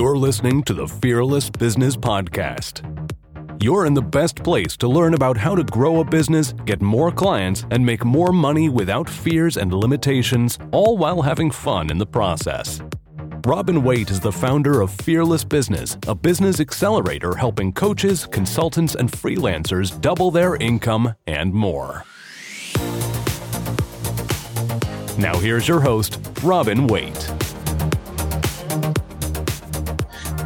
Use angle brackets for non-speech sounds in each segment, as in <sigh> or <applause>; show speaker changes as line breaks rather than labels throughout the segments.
You're listening to the Fearless Business Podcast. You're in the best place to learn about how to grow a business, get more clients, and make more money without fears and limitations, all while having fun in the process. Robin Waite is the founder of Fearless Business, a business accelerator helping coaches, consultants, and freelancers double their income and more. Now, here's your host, Robin Waite.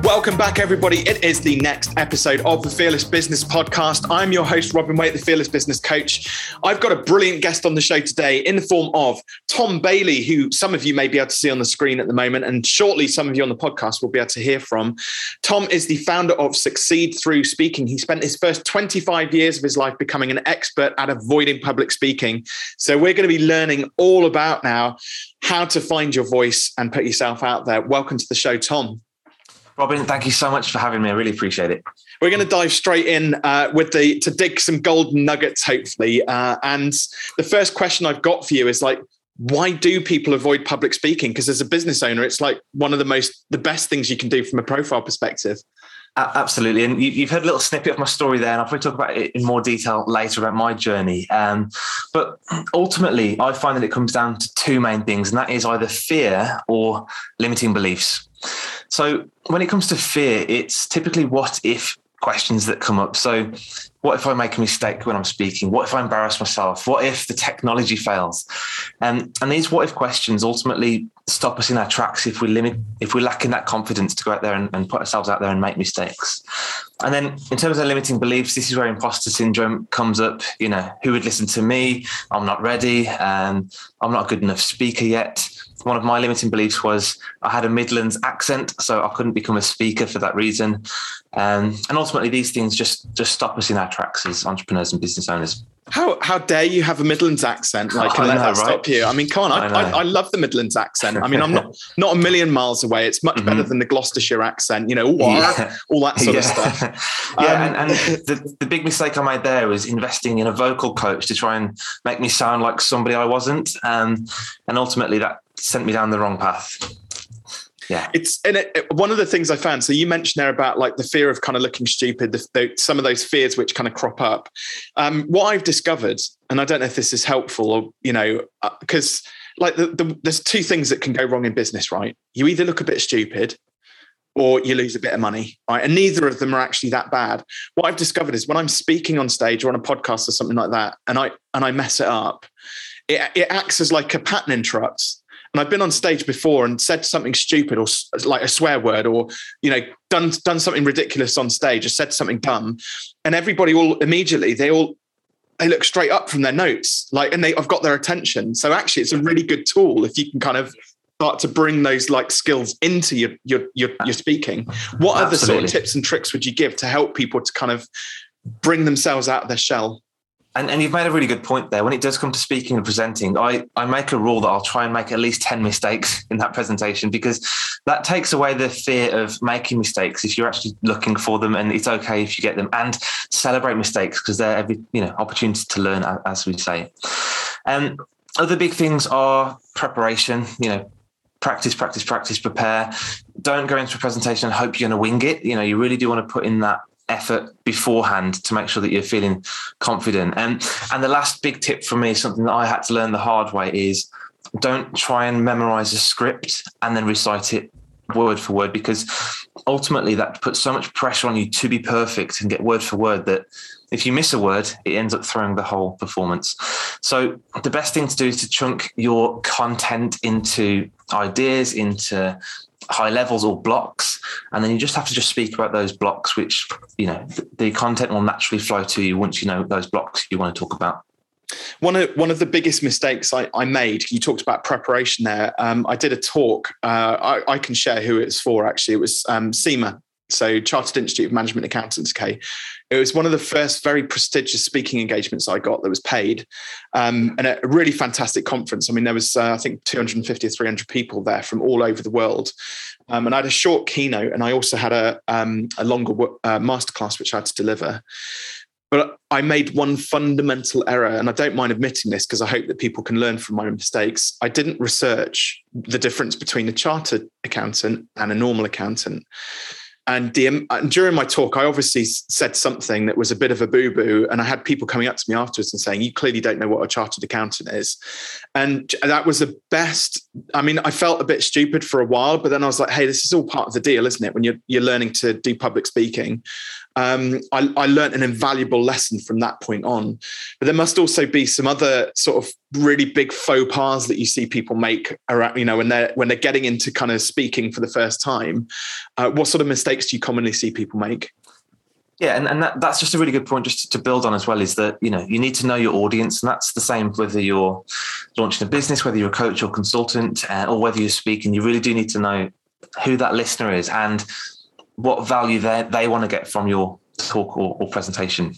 Welcome back, everybody. It is the next episode of the Fearless Business Podcast. I'm your host, Robin Waite, the Fearless Business Coach. I've got a brilliant guest on the show today in the form of Tom Bailey, who some of you may be able to see on the screen at the moment, and shortly some of you on the podcast will be able to hear from. Tom is the founder of Succeed Through Speaking. He spent his first 25 years of his life becoming an expert at avoiding public speaking. So we're going to be learning all about now how to find your voice and put yourself out there. Welcome to the show, Tom.
Robin, thank you so much for having me. I really appreciate it.
We're going to dive straight in uh, with the to dig some golden nuggets, hopefully. Uh, and the first question I've got for you is like, why do people avoid public speaking? Because as a business owner, it's like one of the most the best things you can do from a profile perspective.
Absolutely, and you, have heard a little snippet of my story there, and I'll probably talk about it in more detail later about my journey. Um, but ultimately, I find that it comes down to two main things, and that is either fear or limiting beliefs. So when it comes to fear, it's typically what if questions that come up. So what if I make a mistake when I'm speaking? What if I embarrass myself? What if the technology fails? And and these what if questions ultimately stop us in our tracks if we limit if we're lacking that confidence to go out there and, and put ourselves out there and make mistakes. And then in terms of limiting beliefs, this is where imposter syndrome comes up. You know, who would listen to me? I'm not ready. and I'm not a good enough speaker yet one of my limiting beliefs was I had a Midlands accent, so I couldn't become a speaker for that reason. Um, and ultimately, these things just just stop us in our tracks as entrepreneurs and business owners.
How how dare you have a Midlands accent? Like, <laughs> oh, let that right? stop you? I mean, come on, I, I, I, love the Midlands accent. I mean, I'm not <laughs> not a million miles away. It's much mm-hmm. better than the Gloucestershire accent. You know, yeah. all that sort <laughs>
yeah.
of stuff.
yeah, um, and, and the, the big mistake I made there was investing in a vocal coach to try and make me sound like somebody I wasn't, um, and ultimately that sent me down the wrong path. Yeah.
It's and it, it, one of the things i found so you mentioned there about like the fear of kind of looking stupid the, the, some of those fears which kind of crop up. Um, what i've discovered and i don't know if this is helpful or you know because uh, like the, there's two things that can go wrong in business right? You either look a bit stupid or you lose a bit of money right? And neither of them are actually that bad. What i've discovered is when i'm speaking on stage or on a podcast or something like that and i and i mess it up it, it acts as like a pattern interrupt and I've been on stage before and said something stupid or like a swear word or, you know, done, done something ridiculous on stage or said something dumb. And everybody all immediately, they all, they look straight up from their notes, like, and they, I've got their attention. So actually it's a really good tool if you can kind of start to bring those like skills into your, your, your, your speaking. What Absolutely. other sort of tips and tricks would you give to help people to kind of bring themselves out of their shell?
And, and you've made a really good point there. When it does come to speaking and presenting, I, I make a rule that I'll try and make at least 10 mistakes in that presentation because that takes away the fear of making mistakes if you're actually looking for them and it's okay if you get them and celebrate mistakes because they're every, you know, opportunity to learn as we say. And other big things are preparation, you know, practice, practice, practice, prepare. Don't go into a presentation and hope you're going to wing it. You know, you really do want to put in that effort beforehand to make sure that you're feeling confident. And and the last big tip for me, something that I had to learn the hard way, is don't try and memorize a script and then recite it word for word because ultimately that puts so much pressure on you to be perfect and get word for word that if you miss a word, it ends up throwing the whole performance. So the best thing to do is to chunk your content into ideas, into high levels or blocks and then you just have to just speak about those blocks which you know the content will naturally flow to you once you know those blocks you want to talk about
one of one of the biggest mistakes I, I made. You talked about preparation there. Um, I did a talk. Uh, I, I, can share who it's for. Actually, it was um, CIMA, so Chartered Institute of Management Accountants. Okay, it was one of the first very prestigious speaking engagements I got that was paid, um, and a really fantastic conference. I mean, there was uh, I think 250 or 300 people there from all over the world, um, and I had a short keynote, and I also had a um, a longer uh, masterclass which I had to deliver. But I made one fundamental error, and I don't mind admitting this because I hope that people can learn from my mistakes. I didn't research the difference between a chartered accountant and a normal accountant. And, the, um, and during my talk, I obviously said something that was a bit of a boo boo. And I had people coming up to me afterwards and saying, You clearly don't know what a chartered accountant is. And that was the best. I mean, I felt a bit stupid for a while, but then I was like, Hey, this is all part of the deal, isn't it? When you're, you're learning to do public speaking um, I, I learned an invaluable lesson from that point on. But there must also be some other sort of really big faux pas that you see people make around, you know, when they're when they're getting into kind of speaking for the first time. Uh, what sort of mistakes do you commonly see people make?
Yeah, and, and that, that's just a really good point just to build on as well is that, you know, you need to know your audience. And that's the same whether you're launching a business, whether you're a coach or consultant, uh, or whether you're speaking, you really do need to know who that listener is. And what value they they want to get from your talk or, or presentation.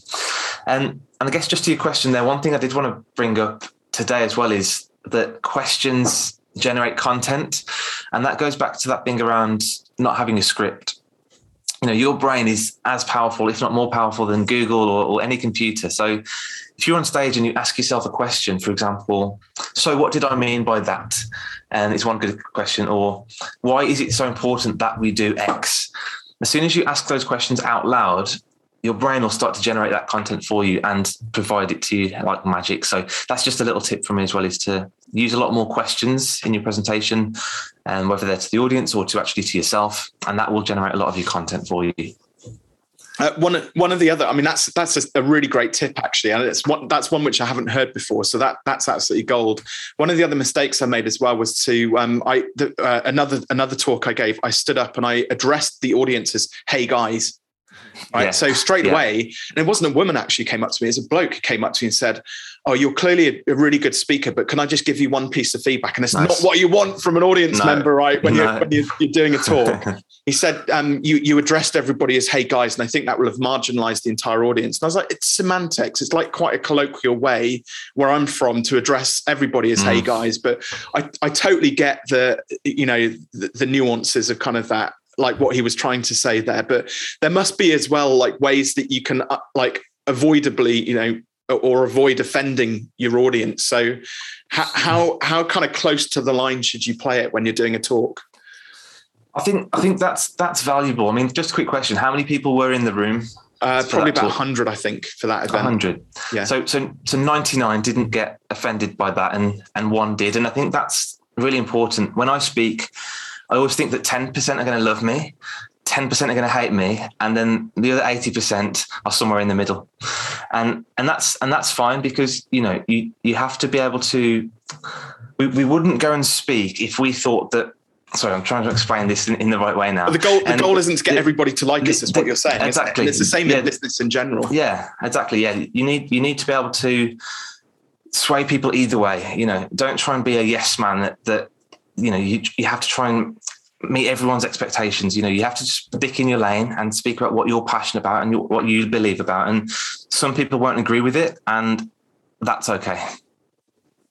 And and I guess just to your question there, one thing I did want to bring up today as well is that questions generate content, and that goes back to that being around not having a script. You know, your brain is as powerful, if not more powerful, than Google or, or any computer. So, if you're on stage and you ask yourself a question, for example, so what did I mean by that? And it's one good question. Or why is it so important that we do X? As soon as you ask those questions out loud, your brain will start to generate that content for you and provide it to you like magic. So that's just a little tip from me as well is to use a lot more questions in your presentation, and um, whether they're to the audience or to actually to yourself, and that will generate a lot of your content for you.
Uh, one one of the other, I mean, that's that's a, a, really great tip actually, and it's one that's one which I haven't heard before. So that that's absolutely gold. One of the other mistakes I made as well was to um, I the, uh, another another talk I gave. I stood up and I addressed the audience as, "Hey guys." Right. Yeah. So straight yeah. away, and it wasn't a woman actually came up to me, it's a bloke who came up to me and said, oh, you're clearly a, a, really good speaker, but can I just give you one piece of feedback? And it's nice. not what you want from an audience no. member, right? When, no. you're, when you're, you're, doing a talk. <laughs> he said, um, you, you addressed everybody as, hey guys, and I think that will have marginalized the entire audience. And I was like, it's semantics. It's like quite a colloquial way where I'm from to address everybody as, mm. hey guys. But I, I totally get the, you know, the, the nuances of kind of that like what he was trying to say there but there must be as well like ways that you can uh, like avoidably you know or avoid offending your audience. So, how, how how kind of close to the line should you play it when you're doing a talk?
I think I think that's that's valuable. I mean, just a quick question: How many people were in the room?
Uh, probably about hundred, I think, for that event.
Hundred, yeah. So so so ninety nine didn't get offended by that, and and one did, and I think that's really important. When I speak, I always think that ten percent are going to love me, 10% are going to hate me and then the other 80% are somewhere in the middle. And and that's and that's fine because you know you you have to be able to we, we wouldn't go and speak if we thought that sorry i'm trying to explain this in, in the right way now.
The goal the goal isn't to get the, everybody to like the, us is what you're saying exactly. It? it's the same yeah, in business in general.
Yeah exactly yeah. You need you need to be able to sway people either way you know. Don't try and be a yes man that that you know you, you have to try and meet everyone's expectations. You know, you have to just stick in your lane and speak about what you're passionate about and what you believe about. And some people won't agree with it, and that's okay.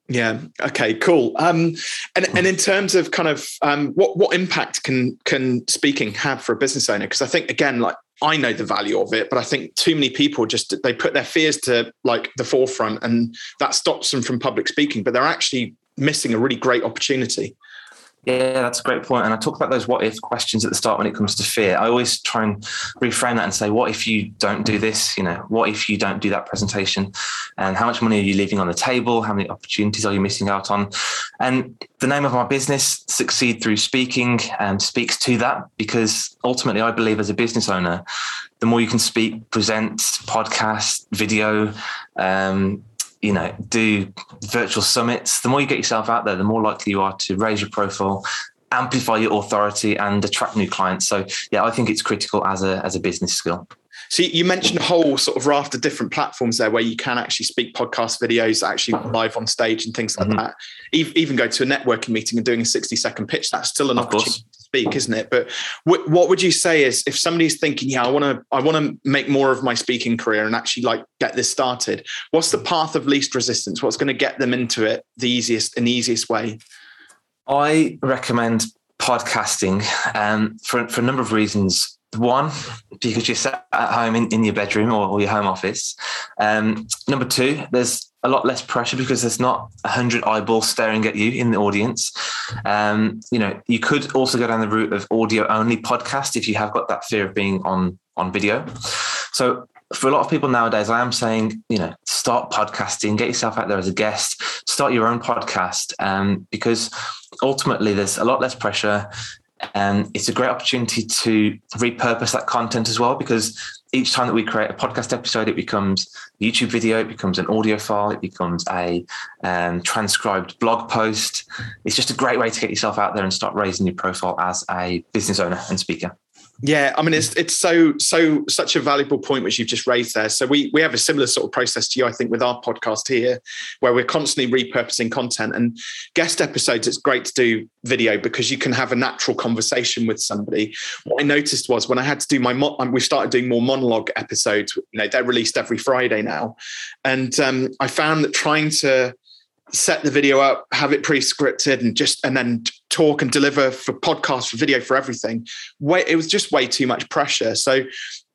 Yeah. Okay. Cool. Um, and and in terms of kind of um, what what impact can can speaking have for a business owner? Because I think again, like I know the value of it, but I think too many people just they put their fears to like the forefront, and that stops them from public speaking. But they're actually missing a really great opportunity.
Yeah, that's a great point. And I talk about those what if questions at the start when it comes to fear. I always try and reframe that and say, what if you don't do this? You know, what if you don't do that presentation? And how much money are you leaving on the table? How many opportunities are you missing out on? And the name of my business, Succeed Through Speaking, um, speaks to that because ultimately I believe as a business owner, the more you can speak, present, podcast, video, um, you know, do virtual summits, the more you get yourself out there, the more likely you are to raise your profile, amplify your authority, and attract new clients. So, yeah, I think it's critical as a as a business skill.
So you mentioned a whole sort of raft of different platforms there where you can actually speak podcast videos, actually live on stage and things like mm-hmm. that. Even go to a networking meeting and doing a 60 second pitch. That's still an of opportunity course. to speak, isn't it? But what would you say is if somebody's thinking, yeah, I want to, I want to make more of my speaking career and actually like get this started. What's the path of least resistance? What's going to get them into it the easiest and easiest way?
I recommend podcasting um, for, for a number of reasons one, because you're sat at home in, in your bedroom or, or your home office. Um, number two, there's a lot less pressure because there's not a hundred eyeballs staring at you in the audience. Um, you know, you could also go down the route of audio only podcast if you have got that fear of being on on video. So for a lot of people nowadays, I am saying, you know, start podcasting, get yourself out there as a guest, start your own podcast, um, because ultimately there's a lot less pressure. And it's a great opportunity to repurpose that content as well, because each time that we create a podcast episode, it becomes a YouTube video, it becomes an audio file, it becomes a um, transcribed blog post. It's just a great way to get yourself out there and start raising your profile as a business owner and speaker.
Yeah, I mean it's it's so so such a valuable point which you've just raised there. So we we have a similar sort of process to you, I think, with our podcast here, where we're constantly repurposing content and guest episodes. It's great to do video because you can have a natural conversation with somebody. What I noticed was when I had to do my mo- we started doing more monologue episodes. You know, they're released every Friday now, and um, I found that trying to set the video up, have it pre-scripted, and just and then talk and deliver for podcast, for video, for everything. Way it was just way too much pressure. So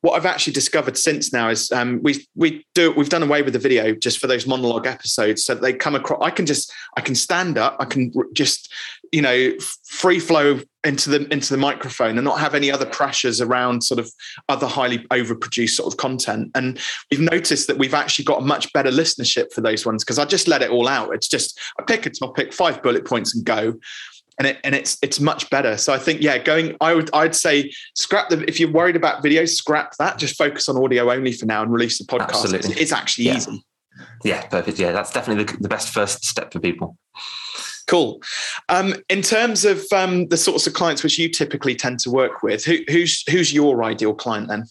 what I've actually discovered since now is um, we we do we've done away with the video just for those monologue episodes, so they come across. I can just I can stand up, I can just you know free flow into the into the microphone and not have any other pressures around sort of other highly overproduced sort of content. And we've noticed that we've actually got a much better listenership for those ones because I just let it all out. It's just I pick a topic, five bullet points, and go and it and it's it's much better. So I think yeah, going I would I'd say scrap the if you're worried about video, scrap that. Just focus on audio only for now and release the podcast. Absolutely. It's, it's actually
yeah.
easy.
Yeah, perfect. Yeah, that's definitely the, the best first step for people.
Cool. Um, in terms of um, the sorts of clients which you typically tend to work with, who, who's who's your ideal client then?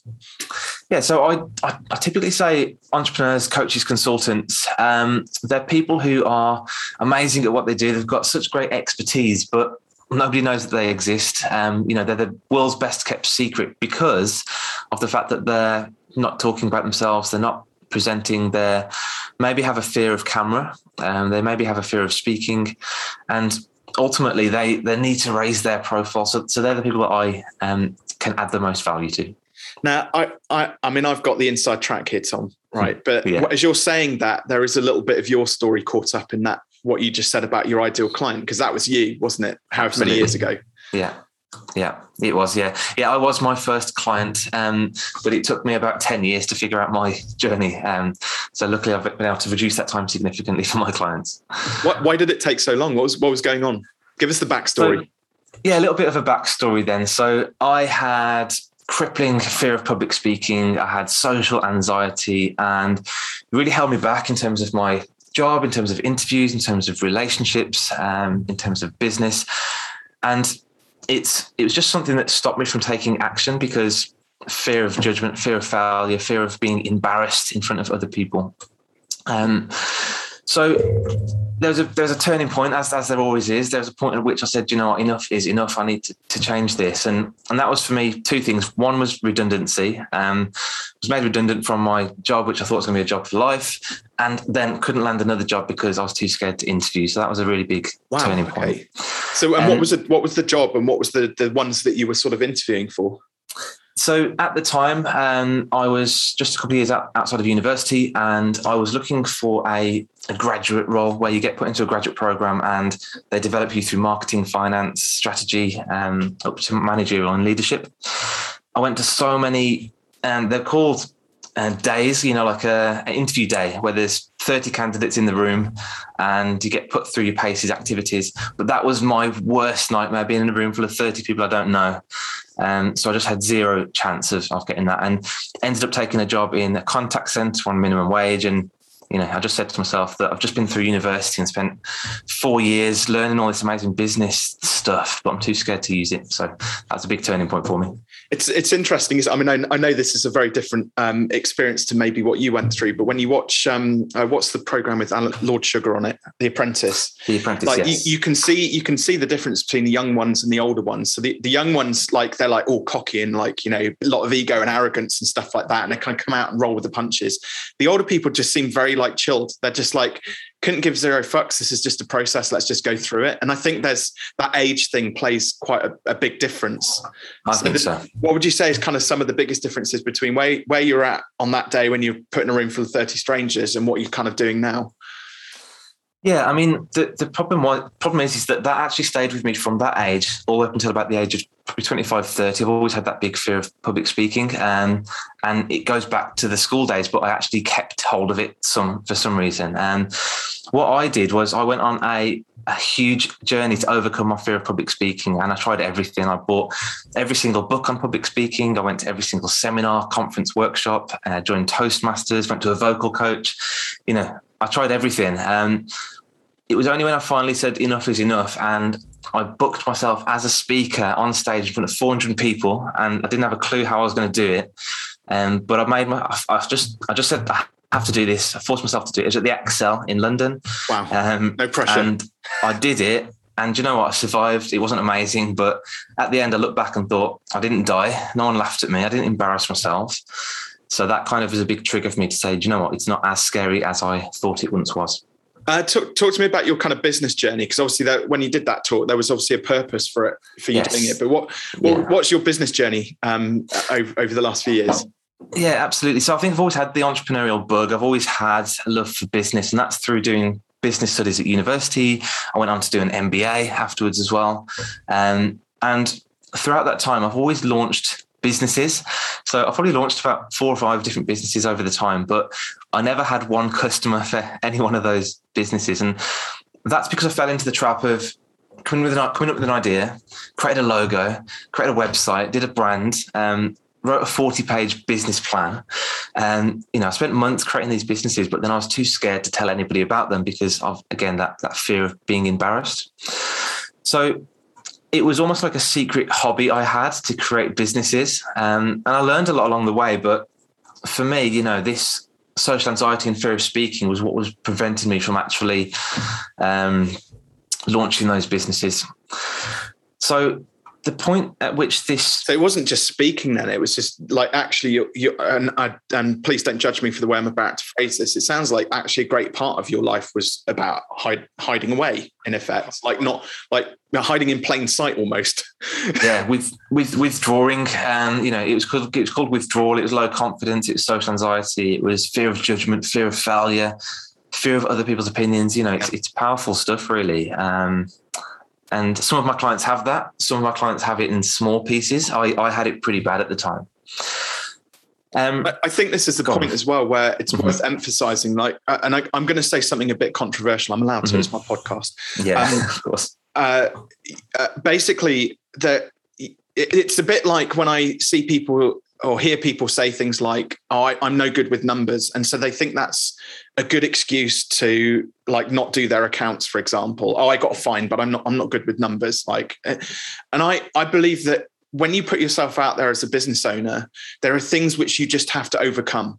Yeah, so I, I, I typically say entrepreneurs, coaches, consultants. Um, they're people who are amazing at what they do. They've got such great expertise, but nobody knows that they exist. Um, you know, they're the world's best kept secret because of the fact that they're not talking about themselves. They're not presenting their maybe have a fear of camera um, they maybe have a fear of speaking and ultimately they they need to raise their profile so, so they're the people that i um, can add the most value to
now i i, I mean i've got the inside track here tom right but yeah. as you're saying that there is a little bit of your story caught up in that what you just said about your ideal client because that was you wasn't it however many years ago
yeah yeah, it was. Yeah, yeah. I was my first client, um, but it took me about ten years to figure out my journey. Um, so luckily, I've been able to reduce that time significantly <laughs> for my clients.
What, why did it take so long? What was what was going on? Give us the backstory.
So, yeah, a little bit of a backstory then. So I had crippling fear of public speaking. I had social anxiety, and it really held me back in terms of my job, in terms of interviews, in terms of relationships, um, in terms of business, and it's it was just something that stopped me from taking action because fear of judgment, fear of failure, fear of being embarrassed in front of other people. Um, so there was a there was a turning point, as as there always is. There was a point at which I said, you know what, enough is enough. I need to, to change this, and and that was for me two things. One was redundancy. Um, was made redundant from my job, which I thought was going to be a job for life, and then couldn't land another job because I was too scared to interview. So that was a really big wow, turning point. Okay.
So, and um, what was it? What was the job, and what was the the ones that you were sort of interviewing for?
So at the time, um, I was just a couple of years out, outside of university, and I was looking for a, a, graduate role where you get put into a graduate program and they develop you through marketing, finance, strategy, um, up to managerial and leadership. I went to so many, and they're called uh, days, you know, like a, an interview day where there's 30 candidates in the room and you get put through your paces activities. But that was my worst nightmare being in a room full of 30 people I don't know. Um, so I just had zero chance of, of getting that and ended up taking a job in a contact center on minimum wage. And, you know, I just said to myself that I've just been through university and spent four years learning all this amazing business stuff, but I'm too scared to use it. So that's a big turning point for me
it's it's interesting. I mean, I, I, know this is a very different um, experience to maybe what you went through, but when you watch um, uh, what's the program with Lord Sugar on it, The Apprentice,
The Apprentice,
like
yes.
you, you, can see you can see the difference between the young ones and the older ones. So the, the young ones, like they're like all cocky and like you know a lot of ego and arrogance and stuff like that, and they kind of come out and roll with the punches. The older people just seem very like chilled. They're just like couldn't give zero fucks. This is just a process. Let's just go through it. And I think there's that age thing plays quite a, a big difference.
I so think so.
What would you say is kind of some of the biggest differences between where where you're at on that day when you're put in a room full of 30 strangers and what you're kind of doing now?
Yeah, I mean, the, the problem was, problem is, is that that actually stayed with me from that age all up until about the age of probably 25, 30. I've always had that big fear of public speaking. Um, and it goes back to the school days, but I actually kept hold of it some for some reason. And what I did was I went on a, a huge journey to overcome my fear of public speaking. And I tried everything. I bought every single book on public speaking. I went to every single seminar, conference, workshop, uh, joined Toastmasters, went to a vocal coach. You know, I tried everything. Um, it was only when I finally said enough is enough and I booked myself as a speaker on stage in front of 400 people and I didn't have a clue how I was going to do it. Um, but I made my, I, I just, I just said, I have to do this. I forced myself to do it. It was at the ExCeL in London.
Wow. Um, no pressure.
And I did it. And you know what? I survived. It wasn't amazing, but at the end, I looked back and thought, I didn't die. No one laughed at me. I didn't embarrass myself. So that kind of was a big trigger for me to say, do you know what? It's not as scary as I thought it once was.
Uh, talk, talk, to me about your kind of business journey, because obviously that when you did that talk, there was obviously a purpose for it for you yes. doing it. But what, what yeah. what's your business journey um, over, over the last few years?
Yeah, absolutely. So I think I've always had the entrepreneurial bug. I've always had a love for business, and that's through doing business studies at university. I went on to do an MBA afterwards as well, um, and throughout that time, I've always launched businesses. So I've probably launched about four or five different businesses over the time, but I never had one customer for <laughs> any one of those businesses. And that's because I fell into the trap of coming, with an, coming up with an idea, created a logo, created a website, did a brand, um, wrote a 40 page business plan. And, you know, I spent months creating these businesses, but then I was too scared to tell anybody about them because of, again, that, that fear of being embarrassed. So it was almost like a secret hobby I had to create businesses. Um, and I learned a lot along the way. But for me, you know, this social anxiety and fear of speaking was what was preventing me from actually um, launching those businesses. So the point at which this
so it wasn't just speaking then it was just like actually you you and I, and please don't judge me for the way I'm about to phrase this. It sounds like actually a great part of your life was about hide, hiding away in effect like not like hiding in plain sight almost. <laughs>
Yeah with with withdrawing and you know it was called it was called withdrawal it was low confidence it was social anxiety it was fear of judgment fear of failure fear of other people's opinions you know it's, it's powerful stuff really. Um and some of my clients have that. Some of my clients have it in small pieces. I, I had it pretty bad at the time.
Um, I think this is the point on. as well, where it's mm-hmm. worth emphasizing. Like, uh, and I, am going to say something a bit controversial. I'm allowed to. Mm-hmm. It's my podcast.
Yeah, um, <laughs> of course.
Uh, uh, basically, that it's a bit like when I see people or hear people say things like, "Oh, I, am no good with numbers," and so they think that's a good excuse to like not do their accounts, for example. Oh, I got a fine, but I'm not. I'm not good with numbers. Like, eh, and I I believe that when you put yourself out there as a business owner, there are things which you just have to overcome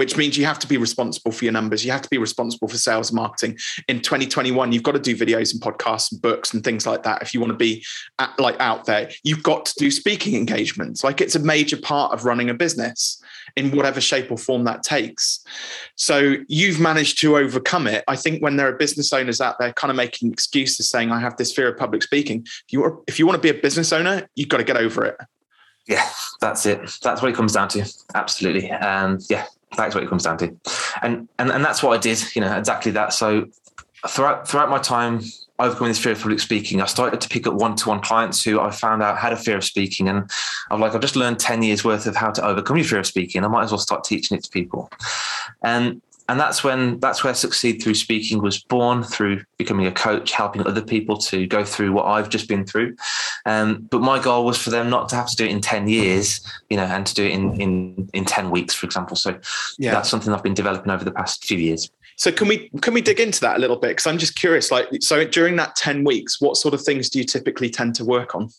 which means you have to be responsible for your numbers. You have to be responsible for sales and marketing. In 2021, you've got to do videos and podcasts and books and things like that. If you want to be at, like out there, you've got to do speaking engagements. Like it's a major part of running a business in whatever shape or form that takes. So you've managed to overcome it. I think when there are business owners out there kind of making excuses saying, I have this fear of public speaking, if you, if you want to be a business owner, you've got to get over it.
Yeah, that's it. That's what it comes down to. Absolutely. And yeah, that's what it comes down to. And and and that's what I did, you know, exactly that. So throughout throughout my time overcoming this fear of public speaking, I started to pick up one-to-one clients who I found out had a fear of speaking. And I'm like, I've just learned 10 years worth of how to overcome your fear of speaking. I might as well start teaching it to people. And and that's when that's where succeed through speaking was born through becoming a coach helping other people to go through what i've just been through. Um, but my goal was for them not to have to do it in 10 years you know and to do it in in in 10 weeks for example. So yeah. that's something i've been developing over the past few years.
So can we can we dig into that a little bit? Because i'm just curious like so during that 10 weeks what sort of things do you typically tend to work on?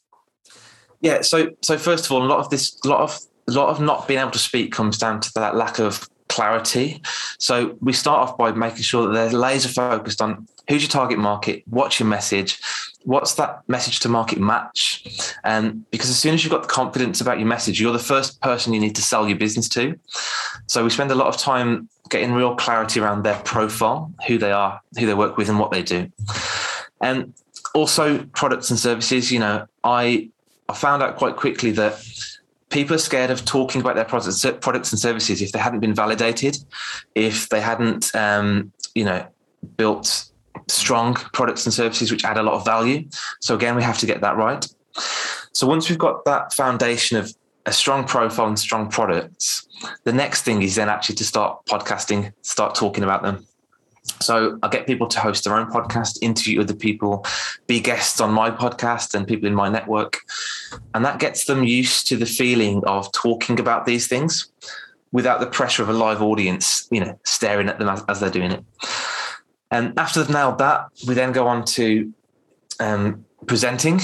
Yeah so so first of all a lot of this a lot of a lot of not being able to speak comes down to that lack of clarity. So we start off by making sure that they're laser focused on who's your target market, what's your message, what's that message to market match? Um, because as soon as you've got the confidence about your message, you're the first person you need to sell your business to. So we spend a lot of time getting real clarity around their profile, who they are, who they work with, and what they do. And also products and services. You know, I I found out quite quickly that people are scared of talking about their products, products and services if they hadn't been validated, if they hadn't, um, you know, built strong products and services which add a lot of value. So again, we have to get that right. So once we've got that foundation of a strong profile and strong products, the next thing is then actually to start podcasting, start talking about them. So I get people to host their own podcast, interview other people, be guests on my podcast and people in my network. And that gets them used to the feeling of talking about these things without the pressure of a live audience, you know, staring at them as, as they're doing it. And after they've nailed that, we then go on to um, presenting.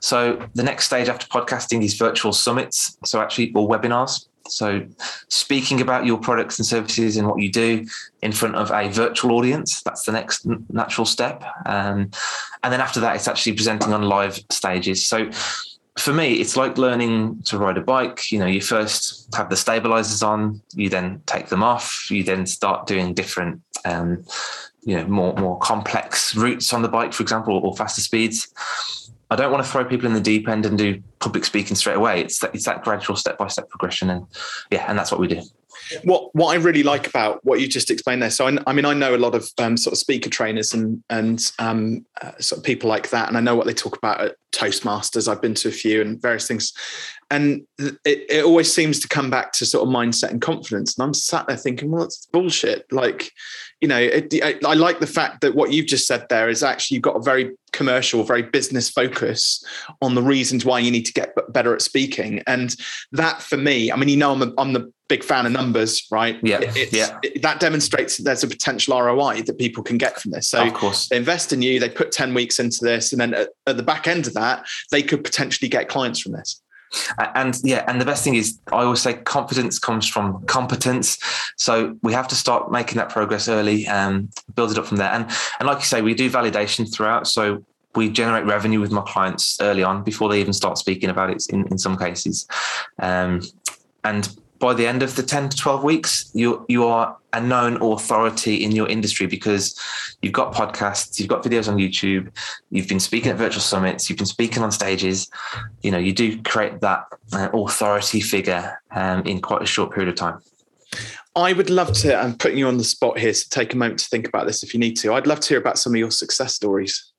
So the next stage after podcasting is virtual summits. So actually, or webinars. So speaking about your products and services and what you do in front of a virtual audience, that's the next natural step. Um, and then after that, it's actually presenting on live stages. So for me, it's like learning to ride a bike. You know, you first have the stabilizers on, you then take them off, you then start doing different um, you know more more complex routes on the bike, for example, or, faster speeds. I don't want to throw people in the deep end and do public speaking straight away. It's that, it's that gradual step by step progression, and yeah, and that's what we do.
What what I really like about what you just explained there. So I, I mean, I know a lot of um, sort of speaker trainers and and um, uh, sort of people like that, and I know what they talk about at Toastmasters. I've been to a few and various things, and it, it always seems to come back to sort of mindset and confidence. And I'm sat there thinking, well, it's bullshit. Like you know, it, I, I, like the fact that what you've just said there is actually you've got a very commercial, very business focus on the reasons why you need to get better at speaking. And that for me, I mean, you know, I'm, a, I'm the big fan of numbers, right?
Yeah. yeah.
It, that demonstrates that there's a potential ROI that people can get from this. So
of course.
they invest in you, they put 10 weeks into this, and then at, at the back end of that, they could potentially get clients from this.
And yeah, and the best thing is, I always say confidence comes from competence. So we have to start making that progress early and build it up from there. And and like you say, we do validation throughout. So we generate revenue with my clients early on before they even start speaking about it in, in some cases. Um, and by the end of the 10 to 12 weeks, you you are a known authority in your industry because you've got podcasts, you've got videos on YouTube, you've been speaking at virtual summits, you've been speaking on stages. You know, you do create that uh, authority figure um, in quite a short period of time.
I would love to, I'm putting you on the spot here, so take a moment to think about this if you need to. I'd love to hear about some of your success stories.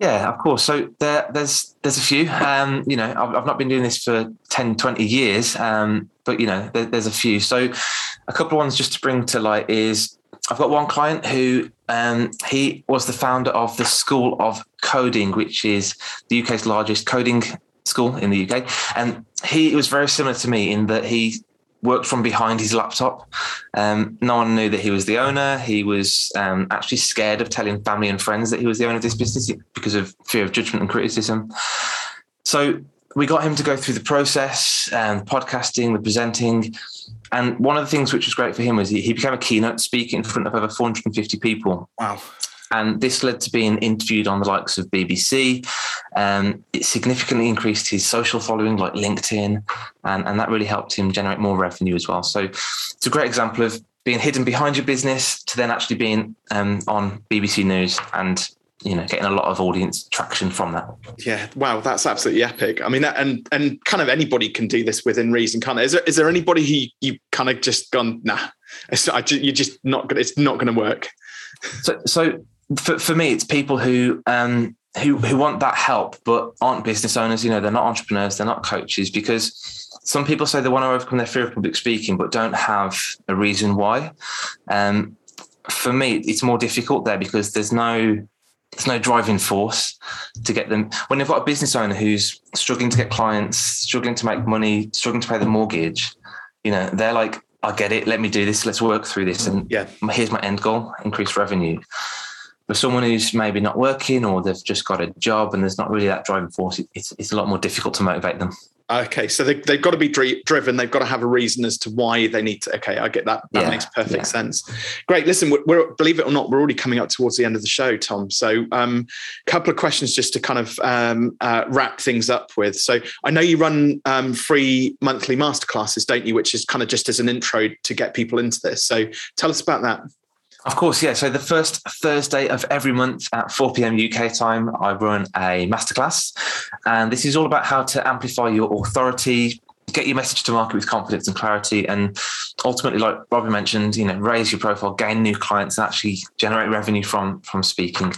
Yeah, of course. So there, there's there's a few. Um, you know, I've, I've, not been doing this for 10, 20 years, um, but you know, there, there's a few. So a couple of ones just to bring to light is I've got one client who um, he was the founder of the School of Coding, which is the UK's largest coding school in the UK, and he was very similar to me in that he worked from behind his laptop. Um, no one knew that he was the owner. He was um, actually scared of telling family and friends that he was the owner of this business because of fear of judgment and criticism. So we got him to go through the process and podcasting, the presenting. And one of the things which was great for him was he, he became a keynote speaker in front of over 450 people.
Wow.
And this led to being interviewed on the likes of BBC. Um, it significantly increased his social following, like LinkedIn, and, and that really helped him generate more revenue as well. So it's a great example of being hidden behind your business to then actually being um, on BBC News and you know getting a lot of audience traction from that.
Yeah wow that's absolutely epic. I mean that, and and kind of anybody can do this within reason kind of is there, is there anybody who you kind of just gone nah it's, I, you're just not gonna it's not gonna work?
So so for, for me, it's people who um, who who want that help but aren't business owners. You know, they're not entrepreneurs, they're not coaches because some people say they want to overcome their fear of public speaking but don't have a reason why. Um, for me, it's more difficult there because there's no there's no driving force to get them when they've got a business owner who's struggling to get clients, struggling to make money, struggling to pay the mortgage. You know, they're like, I get it. Let me do this. Let's work through this. And
yeah,
here's my end goal: increase revenue for someone who's maybe not working or they've just got a job and there's not really that driving force, it's, it's a lot more difficult to motivate them.
Okay, so they, have got to be driven. They've got to have a reason as to why they need to. Okay, I get that. That yeah, makes perfect yeah. sense. Great. Listen, we're, we're, believe it or not, we're already coming up towards the end of the show, Tom. So, a um, couple of questions just to kind of um, uh, wrap things up with. So, I know you run um, free monthly masterclasses, don't you? Which is kind of just as an intro to get people into this. So, tell us about that.
Of course, yeah. So the first Thursday of every month at 4 p.m. UK time, I run a masterclass. And this is all about how to amplify your authority, get your message to market with confidence and clarity, and ultimately, like Robbie mentioned, you know, raise your profile, gain new clients, and actually generate revenue from from speaking.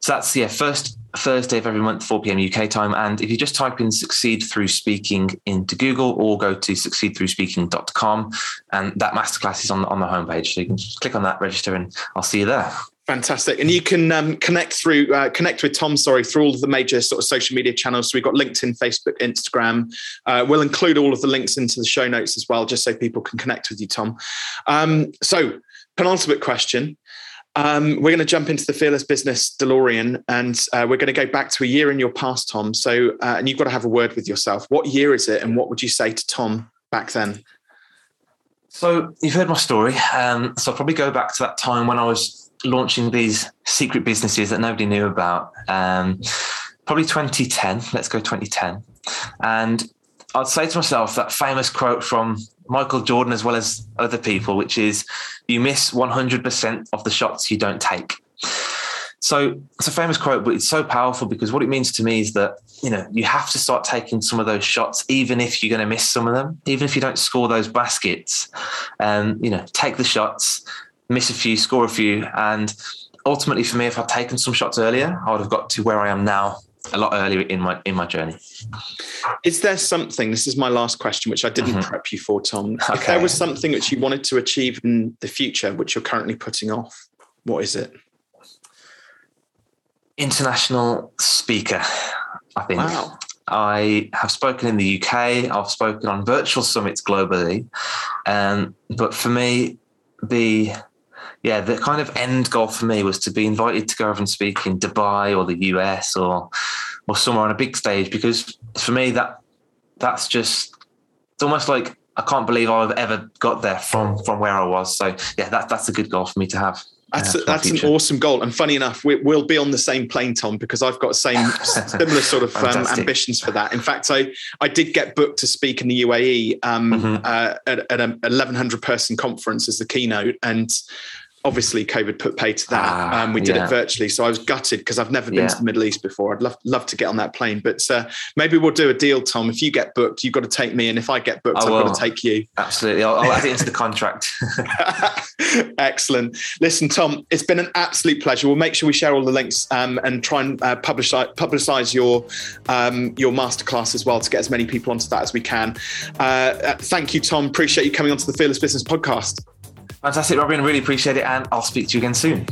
So that's yeah, first Thursday of every month, 4 p.m. UK time. And if you just type in succeed through speaking into Google or go to succeedthroughspeaking.com and that masterclass is on the, on the homepage. So you can just click on that, register, and I'll see you there.
Fantastic, and you can um, connect through uh, connect with Tom. Sorry, through all of the major sort of social media channels. So we've got LinkedIn, Facebook, Instagram. Uh, we'll include all of the links into the show notes as well, just so people can connect with you, Tom. Um, so, penultimate question: um, we're going to jump into the Fearless Business DeLorean and uh, we're going to go back to a year in your past, Tom. So, uh, and you've got to have a word with yourself. What year is it and what would you say to Tom back then?
So, you've heard my story. Um, so, I'll probably go back to that time when I was launching these secret businesses that nobody knew about. Um, probably 2010. Let's go 2010. And I'd say to myself that famous quote from Michael Jordan as well as other people, which is you miss 100% of the shots you don't take. So it's a famous quote, but it's so powerful because what it means to me is that, you know, you have to start taking some of those shots, even if you're going to miss some of them, even if you don't score those baskets, um, you know, take the shots, miss a few, score a few. And ultimately for me, if I'd taken some shots earlier, I would have got to where I am now a lot earlier in my in my journey.
Is there something? This is my last question, which I didn't mm-hmm. prep you for, Tom. Okay. If there was something which you wanted to achieve in the future, which you're currently putting off, what is it?
International speaker. I think. Wow. I have spoken in the UK. I've spoken on virtual summits globally, um, but for me, the yeah, the kind of end goal for me was to be invited to go over and speak in Dubai or the US or or somewhere on a big stage because for me that that's just it's almost like I can't believe I've ever got there from from where I was. So yeah, that that's a good goal for me to have.
That's, uh, that's an awesome goal. And funny enough, we, will be on the same plane, Tom, because I've got the same <laughs> similar sort of um, ambitions for that. In fact, I I did get booked to speak in the UAE um, mm-hmm. uh, at, at an 1100 person conference as the keynote, and obviously COVID put pay to that. Ah, um, we did yeah. it virtually, so I was gutted because I've never been yeah. to the Middle East before. I'd love love to get on that plane, but uh, maybe we'll do a deal, Tom. If you get booked, you've got to take me, and if I get booked, I have got to take you.
Absolutely, I'll, I'll add it into the contract. <laughs> <laughs>
Excellent. Listen, Tom, it's been an absolute pleasure. We'll make sure we share all the links um, and try and uh, publicize, publicize your um, your masterclass as well to get as many people onto that as we can. Uh, uh thank you, Tom. Appreciate you coming onto the Fearless Business podcast.
Fantastic, Robin. Really appreciate it. And I'll speak to you again soon.